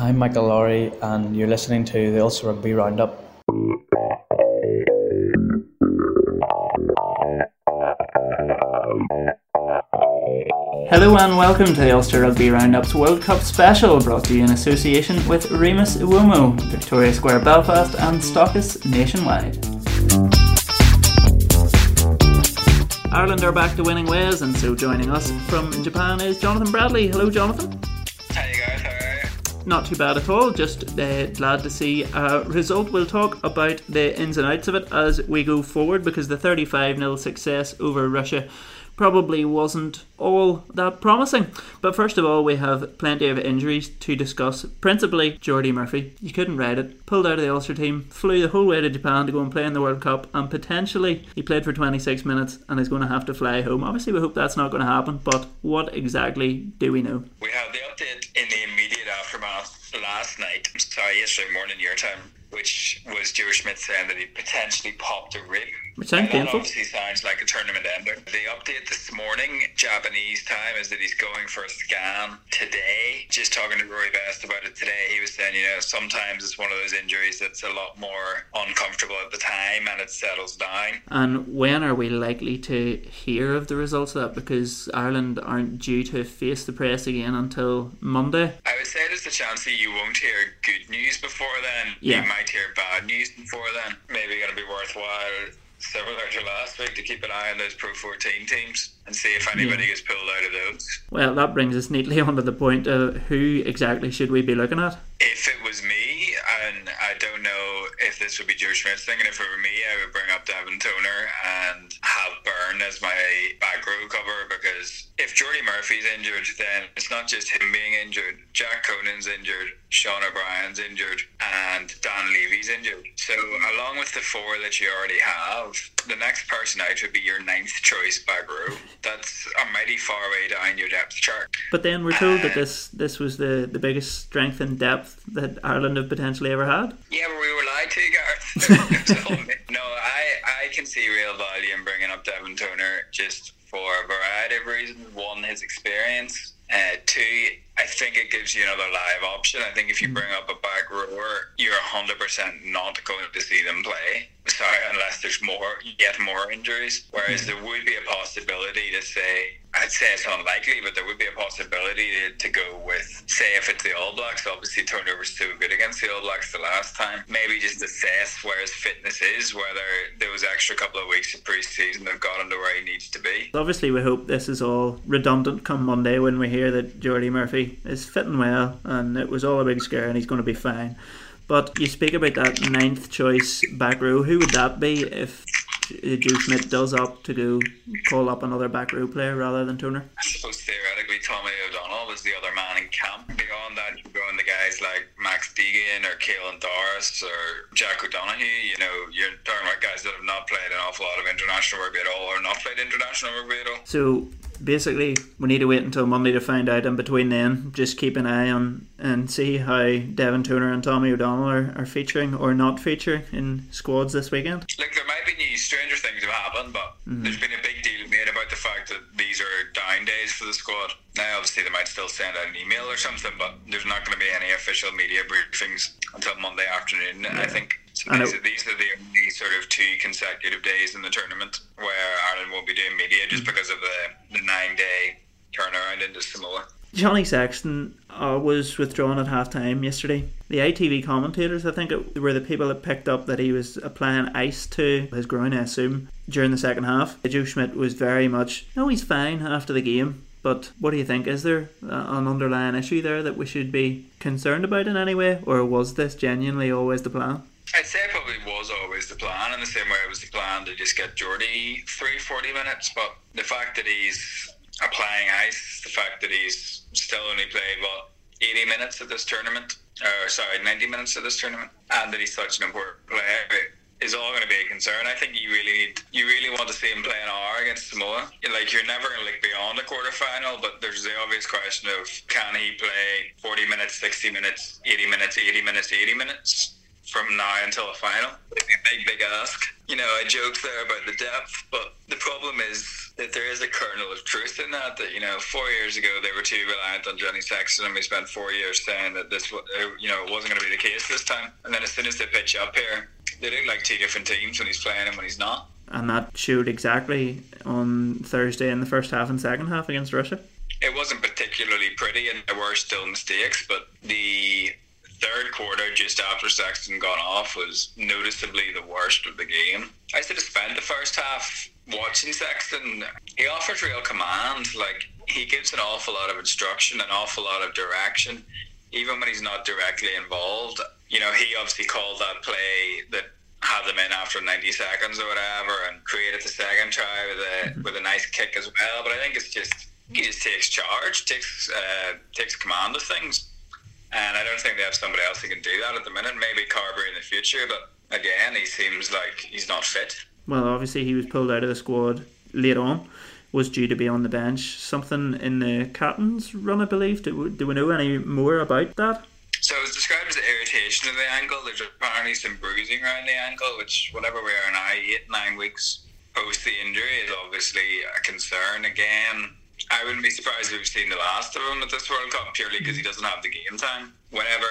I'm Michael Lowry, and you're listening to the Ulster Rugby Roundup. Hello and welcome to the Ulster Rugby Roundup's World Cup special, brought to you in association with Remus Uomo, Victoria Square Belfast, and Stockus nationwide. Ireland are back to winning ways, and so joining us from Japan is Jonathan Bradley. Hello, Jonathan. Not too bad at all. Just uh, glad to see a result. We'll talk about the ins and outs of it as we go forward because the 35 0 success over Russia probably wasn't all that promising. But first of all, we have plenty of injuries to discuss. Principally, Jordi Murphy. You couldn't ride it. Pulled out of the Ulster team, flew the whole way to Japan to go and play in the World Cup, and potentially he played for 26 minutes and is going to have to fly home. Obviously, we hope that's not going to happen, but what exactly do we know? We have the update in the last night, I'm sorry, yesterday morning your time, which was Joe Schmidt saying that he potentially popped a rib. Which sounds Now, that painful. obviously sounds like a tournament ender. The update this morning, Japanese time, is that he's going for a scan today. Just talking to Rory Best about it today, he was saying, you know, sometimes it's one of those injuries that's a lot more uncomfortable at the time and it settles down. And when are we likely to hear of the results of that? Because Ireland aren't due to face the press again until Monday. I would say there's a chance that you won't hear good news before then. Yeah. Might hear bad news before then. Maybe going to be worthwhile, similar to last week, to keep an eye on those Pro 14 teams and see if anybody gets pulled out of those. Well, that brings us neatly onto the point of who exactly should we be looking at? If it was me, and I don't know if this would be Joe Schmidt's thing, and if it were me, I would bring up Devin Toner and have Byrne as my back row cover because if Jordi Murphy's injured, then it's not just him being injured. Jack Conan's injured, Sean O'Brien's injured, and Dan Leavy's injured. So, along with the four that you already have, the next person out would be your ninth choice back row. That's a mighty far way down your depth chart. But then we're told that uh, this this was the, the biggest strength and depth that Ireland have potentially ever had. Yeah, but we were lied to, Gareth. No, I, I can see real value in bringing up Devin Toner just for a variety of reasons. One, his experience. Uh, two, I think it gives you another live option. I think if you bring up a back rower, you're 100% not going to see them play. Sorry, unless there's more, yet more injuries. Whereas there would be a possibility to say, I'd say it's unlikely, but there would be a possibility to, to go with, say, if it's the All Blacks, obviously Toner was so good against the All Blacks the last time. Maybe just assess where his fitness is, whether those extra couple of weeks of pre-season have got him to where he needs to be. Obviously, we hope this is all redundant come Monday when we hear that Jordi Murphy is fitting well and it was all a big scare and he's going to be fine. But you speak about that ninth choice back row. Who would that be if Joe Schmidt does opt to go call up another back row player rather than Toner? I suppose theoretically Tommy O'Donnell was the other man in camp. Beyond that, you go into guys like Max Deegan or Caelan Doris or Jack O'Donoghue. You know, you're talking about guys that have not played an awful lot of international rugby at all or not played international rugby at all. So basically, we need to wait until Monday to find out. And between then, just keep an eye on and see how Devin Toner and Tommy O'Donnell are, are featuring or not featuring in squads this weekend. Look, there might be new stranger things have happened, but mm-hmm. there's been a big deal made about the fact that these are down days for the squad. Now, obviously, they might still send out an email or something, but there's not going to be any official media briefings until Monday afternoon, I think. So these, it- are, these are the only sort of two consecutive days in the tournament where Ireland won't be doing media just mm. because of the, the nine day turnaround into Samoa. Johnny Sexton uh, was withdrawn at half time yesterday. The ITV commentators, I think, it, were the people that picked up that he was applying ice to his groin, I assume, during the second half. Joe Schmidt was very much, no, he's fine after the game. But what do you think? Is there uh, an underlying issue there that we should be concerned about in any way? Or was this genuinely always the plan? I'd say it probably was always the plan, in the same way it was the plan to just get Jordi through 40 minutes. But the fact that he's applying ice, the fact that he's still only played, what, 80 minutes of this tournament, or sorry, 90 minutes of this tournament, and that he's such an important player is all going to be a concern. I think you really need, you really want to see him play an hour against Samoa. Like you're never going to look beyond the quarterfinal, but there's the obvious question of can he play 40 minutes, 60 minutes, 80 minutes, 80 minutes, 80 minutes from now until the final? It's a big, big ask. You know, I joked there about the depth, but the problem is that there is a kernel of truth in that. That you know, four years ago they were too reliant on Johnny Sexton, and we spent four years saying that this, uh, you know, wasn't going to be the case this time. And then as soon as they pitch up here, they look like two different teams when he's playing and when he's not. And that showed exactly on Thursday in the first half and second half against Russia. It wasn't particularly pretty, and there were still mistakes, but the third quarter, just after Sexton got off, was noticeably the worst of the game. I sort of spent the first half watching Sexton. He offers real command. Like he gives an awful lot of instruction, an awful lot of direction, even when he's not directly involved. You know, he obviously called that play that had them in after 90 seconds or whatever, and created the second try with a mm-hmm. with a nice kick as well. But I think it's just he just takes charge, takes uh, takes command of things. And I don't think they have somebody else who can do that at the minute. Maybe Carbery in the future, but again, he seems like he's not fit. Well, obviously, he was pulled out of the squad late on, was due to be on the bench. Something in the captain's run, I believe. Do we, do we know any more about that? So it was described as irritation of the ankle. There's apparently some bruising around the ankle, which, whatever we are now, eight, nine weeks post the injury, is obviously a concern. Again, I wouldn't be surprised if we've seen the last of him at this World Cup purely because he doesn't have the game time. Whenever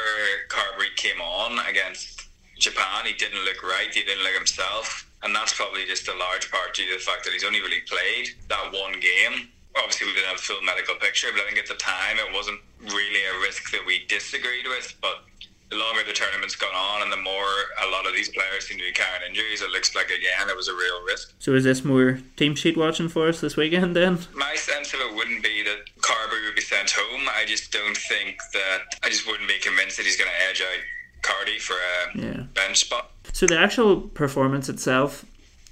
Carbery came on against Japan, he didn't look right. He didn't look himself, and that's probably just a large part due to the fact that he's only really played that one game. Obviously, we didn't have a full medical picture, but I think at the time it wasn't really a risk that we disagreed with. But the longer the tournament's gone on and the more a lot of these players seem to be carrying injuries, it looks like again it was a real risk. So is this more team sheet watching for us this weekend then? My sense of it wouldn't be that Carbery would be sent home. I just don't think that I just wouldn't be convinced that he's going to edge out Carty for a yeah. bench spot. So the actual performance itself,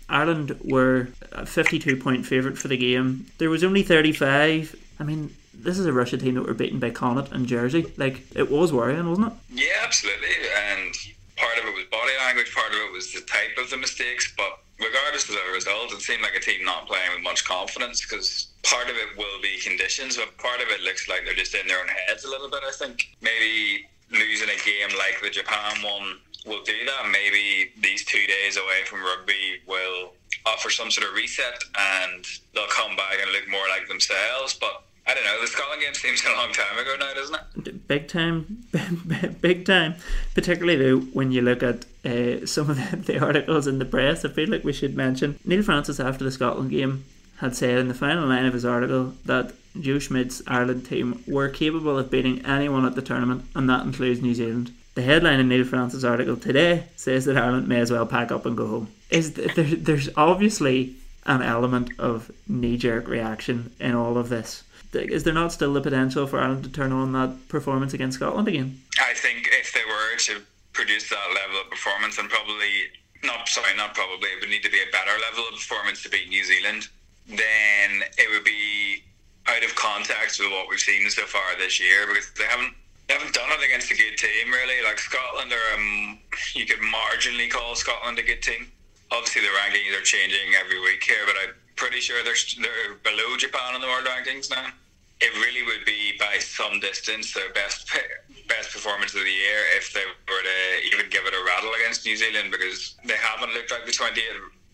Ireland were a 52 point favourite for the game. There was only 35. I mean, this is a Russia team that were beaten by Connacht and Jersey. Like it was worrying, wasn't it? Yeah, absolutely. And part of it was body language, part of it was the type of the mistakes. But regardless of the result, it seemed like a team not playing with much confidence because part of it will be conditions, but part of it looks like they're just in their own heads a little bit. I think maybe losing a game like the Japan one will do that. Maybe these two days away from rugby will offer some sort of reset and they'll come back and look more like themselves. But I don't know. The Scotland game seems a long time ago now, doesn't it? Big time, big time. Particularly though, when you look at uh, some of the, the, articles in the press, I feel like we should mention Neil Francis after the Scotland game had said in the final line of his article that Joe Schmidt's Ireland team were capable of beating anyone at the tournament, and that includes New Zealand. The headline in Neil Francis' article today says that Ireland may as well pack up and go home. Is there, there's obviously an element of knee-jerk reaction in all of this is there not still the potential for Ireland to turn on that performance against Scotland again? I think if they were to produce that level of performance, and probably not sorry, not probably, it would need to be a better level of performance to beat New Zealand. Then it would be out of context with what we've seen so far this year because they haven't they haven't done it against a good team really. Like Scotland are, um, you could marginally call Scotland a good team. Obviously, the rankings are changing every week here, but I'm pretty sure they're they're below Japan in the world rankings now it really would be by some distance their best best performance of the year if they were to even give it a rattle against New Zealand because they haven't looked like the 28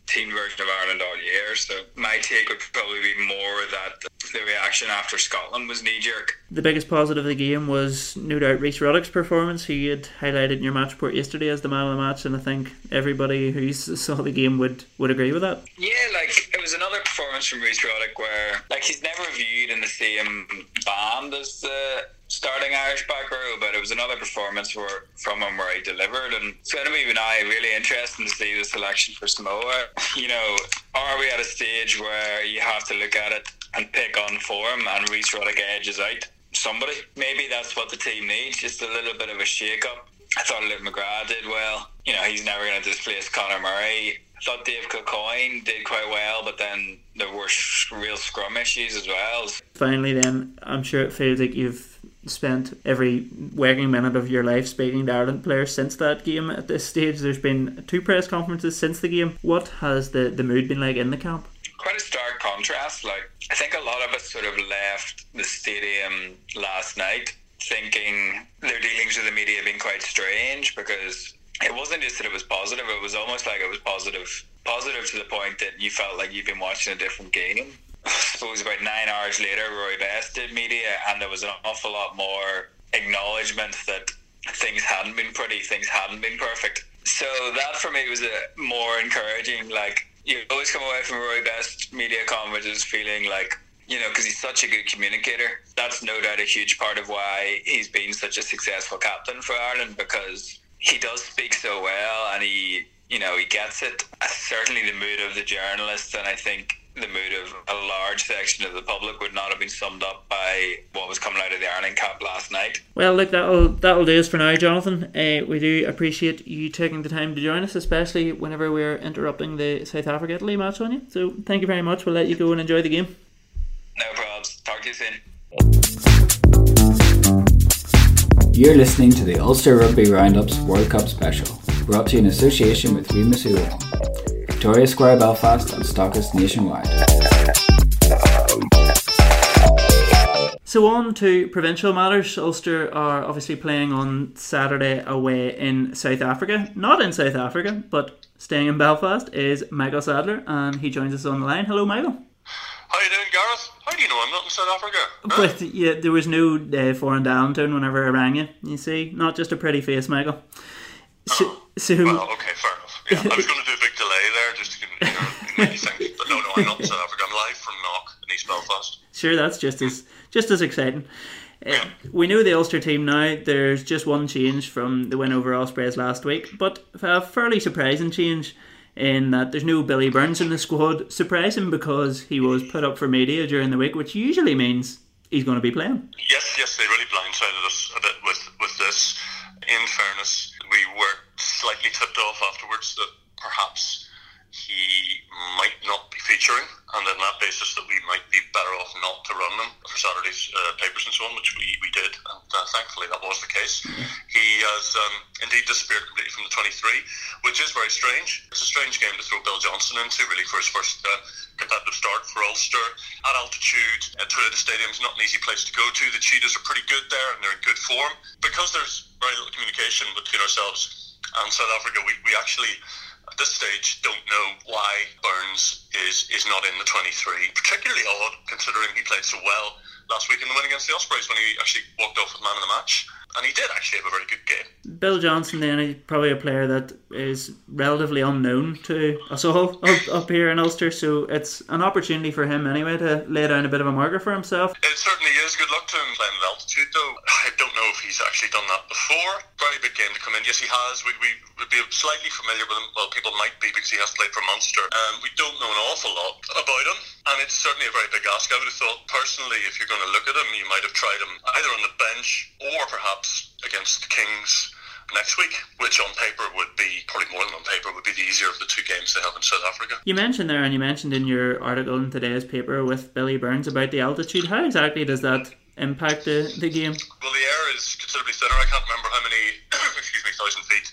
team version of Ireland all year. So my take would probably be more that the reaction after Scotland was knee jerk. The biggest positive of the game was no doubt Rhys Ruddock's performance, who you had highlighted in your match report yesterday as the man of the match, and I think everybody who saw the game would, would agree with that. Yeah, like it was another performance from Rhys Ruddock where like he's never viewed in the same band as the starting Irish back row, but it was another performance where, from him where he delivered. And it's going to be now really interesting to see the selection for Samoa. You know, are we at a stage where you have to look at it and pick on form and Rhys Ruddock edges out somebody? Maybe that's what the team needs, just a little bit of a shake up. I thought Luke McGrath did well. You know, he's never going to displace Conor Murray. I thought Dave Kilcoyne did quite well, but then there were real scrum issues as well. Finally, then, I'm sure it feels like you've spent every waking minute of your life speaking to Ireland players since that game. At this stage, there's been two press conferences since the game. What has the, the mood been like in the camp? Quite a stark contrast. Like I think a lot of us sort of left the stadium last night thinking their dealings with the media have been quite strange because it wasn't just that it was positive; it was almost like it was positive, positive to the point that you felt like you've been watching a different game I suppose about nine hours later, Rory Best did media, and there was an awful lot more acknowledgement that things hadn't been pretty, things hadn't been perfect. So that for me was a more encouraging. Like you always come away from Rory Best media conferences feeling like you know, because he's such a good communicator. That's no doubt a huge part of why he's been such a successful captain for Ireland because he does speak so well and he, you know, he gets it. Certainly the mood of the journalists, and I think the mood of a large section of the public would not have been summed up by what was coming out of the Ireland Cup last night. Well, look, that'll that'll do us for now, Jonathan. Uh, we do appreciate you taking the time to join us, especially whenever we're interrupting the South Africa Italy match on you. So, thank you very much. We'll let you go and enjoy the game. No problems. Talk to you soon. You're listening to the Ulster Rugby Roundups World Cup Special, brought to you in association with Remus Uomo, Victoria Square Belfast and Stockist Nationwide. So on to provincial matters. Ulster are obviously playing on Saturday away in South Africa. Not in South Africa, but staying in Belfast is Michael Sadler, and he joins us on the line. Hello, Michael. How you doing, Gareth? How do you know I'm not in South Africa? Huh? But yeah, there was no uh, foreign downturn whenever I rang you. You see, not just a pretty face, Michael. So, so Well, okay, fair enough. Yeah, I was going to do a big delay there just to you know, make you think, but no, no, I'm not South Africa. I'm live from Knock in East Belfast. sure, that's just as just as exciting. Uh, we know the Ulster team now. There's just one change from the win over Ospreys last week, but a fairly surprising change in that there's no Billy Burns in the squad. Surprising because he was put up for media during the week, which usually means he's going to be playing. Yes, yes, they really blindsided us a bit with, with this. In fairness, we were slightly tipped off afterwards that perhaps he might not be featuring, and on that basis that we might be better off not to run them for Saturday's uh, papers and so on, which we, we did, and uh, thankfully that was the case. He has um, indeed disappeared completely from the 23, which is very strange. It's a strange game to throw Bill Johnston into, really, for his first uh, competitive start for Ulster. At altitude, uh, Toyota Stadium's not an easy place to go to. The Cheetahs are pretty good there, and they're in good form. Because there's very little communication between ourselves and South Africa, we, we actually at this stage don't know why Burns is is not in the 23. Particularly odd considering he played so well last week in the win against the Ospreys when he actually walked off with man of the match. And he did actually have a very good game. Bill Johnston, then, is probably a player that is relatively unknown to us all up, up here in Ulster, so it's an opportunity for him anyway to lay down a bit of a marker for himself. It certainly is. Good luck to him playing at altitude, though. I don't know if he's actually done that before. Very big game to come in. Yes, he has. We, we would be slightly familiar with him. Well, people might be because he has played for Munster. Um, we don't know an awful lot about him, and it's certainly a very big ask. I would have thought, personally, if you're going to look at him, you might have tried him either on the bench or perhaps against the Kings next week, which on paper would be probably more than on paper would be the easier of the two games they have in South Africa. You mentioned there, and you mentioned in your article in today's paper with Billy Burns about the altitude. How exactly does that impact the, the game? Well, the air is considerably thinner. I can't remember how many, excuse me, thousand feet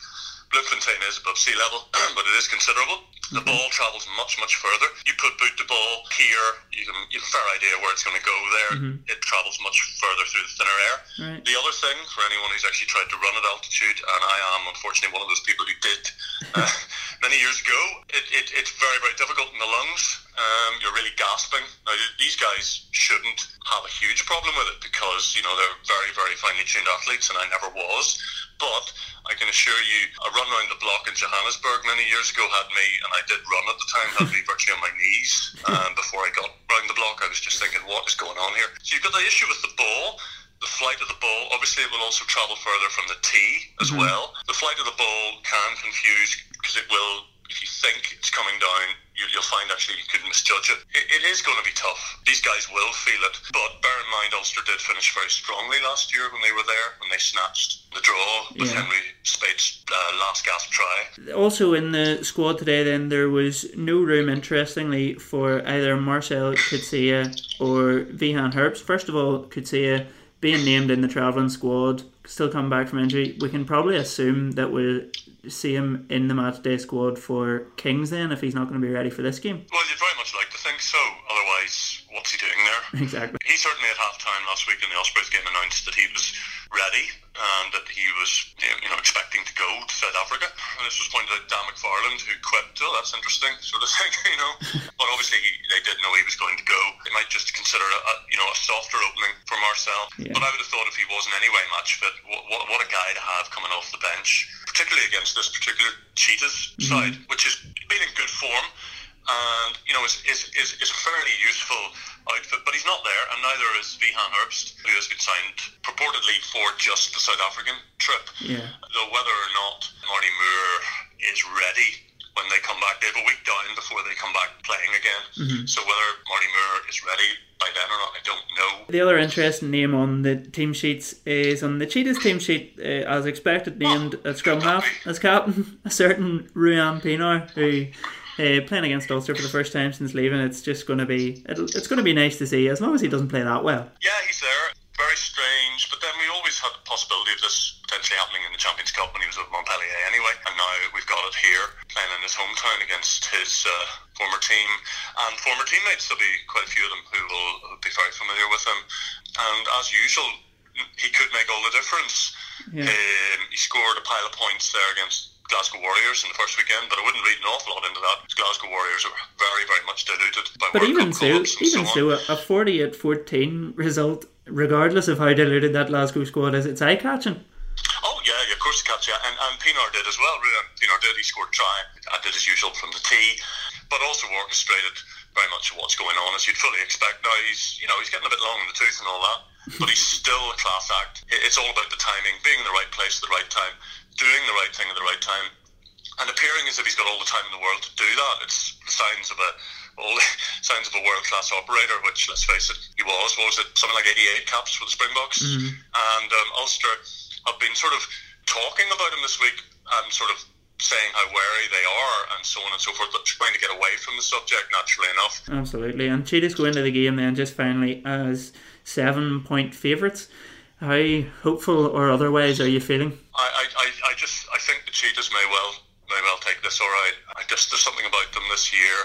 Bloemfontein is above sea level, but it is considerable. The ball travels much, much further. You put boot the ball here, you can you have a fair idea where it's going to go there. It travels much further through the thinner air. Right. The other thing, for anyone who's actually tried to run at altitude, and I am unfortunately one of those people who did uh, many years ago, it, it, it's very, very difficult in the lungs. Um, you're really gasping. Now, these guys shouldn't have a huge problem with it because, you know, they're very, very finely tuned athletes, and I never was. But I can assure you, a run around the block in Johannesburg many years ago had me, and I did run at the time, had me virtually on my knees. And before I got round the block, I was just thinking, what is going on here? So you've got the issue with the ball. The flight of the ball, obviously, it will also travel further from the tee as mm-hmm. well. The flight of the ball can confuse because it will, if you think it's coming down, you, you'll find actually you could misjudge it. it. It is going to be tough. These guys will feel it. But bear in mind, Ulster did finish very strongly last year when they were there, when they snatched the draw with Yeah. Henry Speight's uh, last gasp try. Also in the squad today, then there was no room, interestingly, for either Marcell Coetzee or Wiehahn Herbst. First of all, Coetzee being named in the travelling squad, still coming back from injury. We can probably assume that we'll see him in the match day squad for Kings then if he's not going to be ready for this game. Well, you'd very much like to think so. Otherwise, what's he doing there? Exactly. He certainly at half time last week in the Ospreys game announced that he was ready. And that he was you know expecting to go to South Africa. And this was pointed out Dan McFarland, who quipped, "Oh, that's interesting," sort of thing, you know. but obviously, he, they didn't know he was going to go. They might just consider a, a you know a softer opening for Marcell. Yeah. But I would have thought if he wasn't any way match fit, what, what, what a guy to have coming off the bench, particularly against this particular Cheetahs mm-hmm. side, which has been in good form. And you know, is, is, is, is a fairly useful outfit, but he's not there, and neither is Wiehahn Herbst, who has been signed purportedly for just the South African trip. Yeah. Though whether or not Marty Moore is ready when they come back, they have a week down before they come back playing again. So whether Marty Moore is ready by then or not, I don't know. The other interesting name on the team sheets is on the Cheetahs team sheet, uh, as expected, named at scrum half as captain, a certain Ruan Pienaar, who uh, playing against Ulster for the first time since leaving. It's just going to be it'll, it's going to be nice to see, as long as he doesn't play that well. Yeah, he's there. Very strange, but then we always had the possibility of this potentially happening in the Champions Cup when he was with Montpellier anyway, and now we've got it here playing in his hometown against his uh, former team and former teammates. There'll be quite a few of them who will be very familiar with him, and as usual, he could make all the difference. Yeah. Um, he scored a pile of points there against Glasgow Warriors in the first weekend, but I wouldn't read an awful lot into that. Glasgow Warriors are very, very much diluted by But even so, even so so, a 48-14 result, regardless of how diluted that Glasgow squad is, it's eye catching. Oh yeah, yeah, of course, catch yeah, and and Pienaar did as well. Pienaar did. He scored a try. I did as usual from the tee, but also orchestrated very much of what's going on as you'd fully expect. Now he's you know he's getting a bit long in the tooth and all that, but he's still a class act. It's all about the timing, being in the right place at the right time, doing the right thing at the right time, and appearing as if he's got all the time in the world to do that. It's the signs of a all the signs of a world class operator, which let's face it, he was. What was it? Something like 88 caps for the Springboks, and um, Ulster have been sort of talking about him this week and sort of saying how wary they are and so on and so forth, but trying to get away from the subject naturally enough. Absolutely. And Cheetahs go into the game then just finally as seven point favourites. How hopeful or otherwise are you feeling? I, I, I, just I think the Cheetahs may well may well take this all right. I just there's something about them this year.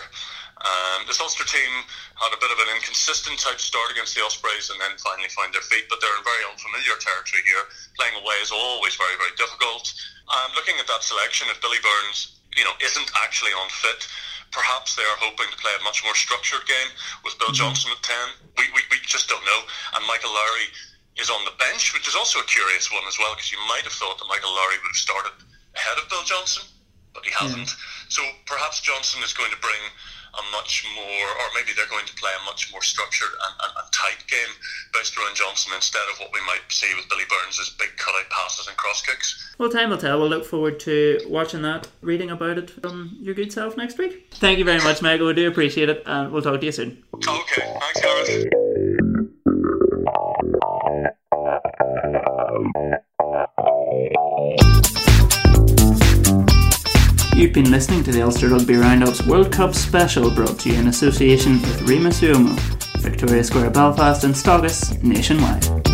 Um, this Ulster team had a bit of an inconsistent type start against the Ospreys and then finally find their feet, but they're in very unfamiliar territory here. Playing away is always very, very difficult. Um, looking at that selection, if Billy Burns, you know, isn't actually on fit, perhaps they are hoping to play a much more structured game with Bill Johnston at 10. We, we, we just don't know. And Michael Lowry is on the bench, which is also a curious one as well, because you might have thought that Michael Lowry would have started ahead of Bill Johnston, but he hasn't. So perhaps Johnston is going to bring a much more, or maybe they're going to play a much more structured and, and, and tight game based around Johnston instead of what we might see with Billy Burns' big cutout passes and cross kicks. Well, time will tell. We'll look forward to watching that, reading about it from your good self next week. Thank you very much, Michael. We do appreciate it, and we'll talk to you soon. Okay, thanks, Gareth. You've been listening to the Ulster Rugby Roundups World Cup special brought to you in association with Remus Uomo, Victoria Square Belfast and Stogus nationwide.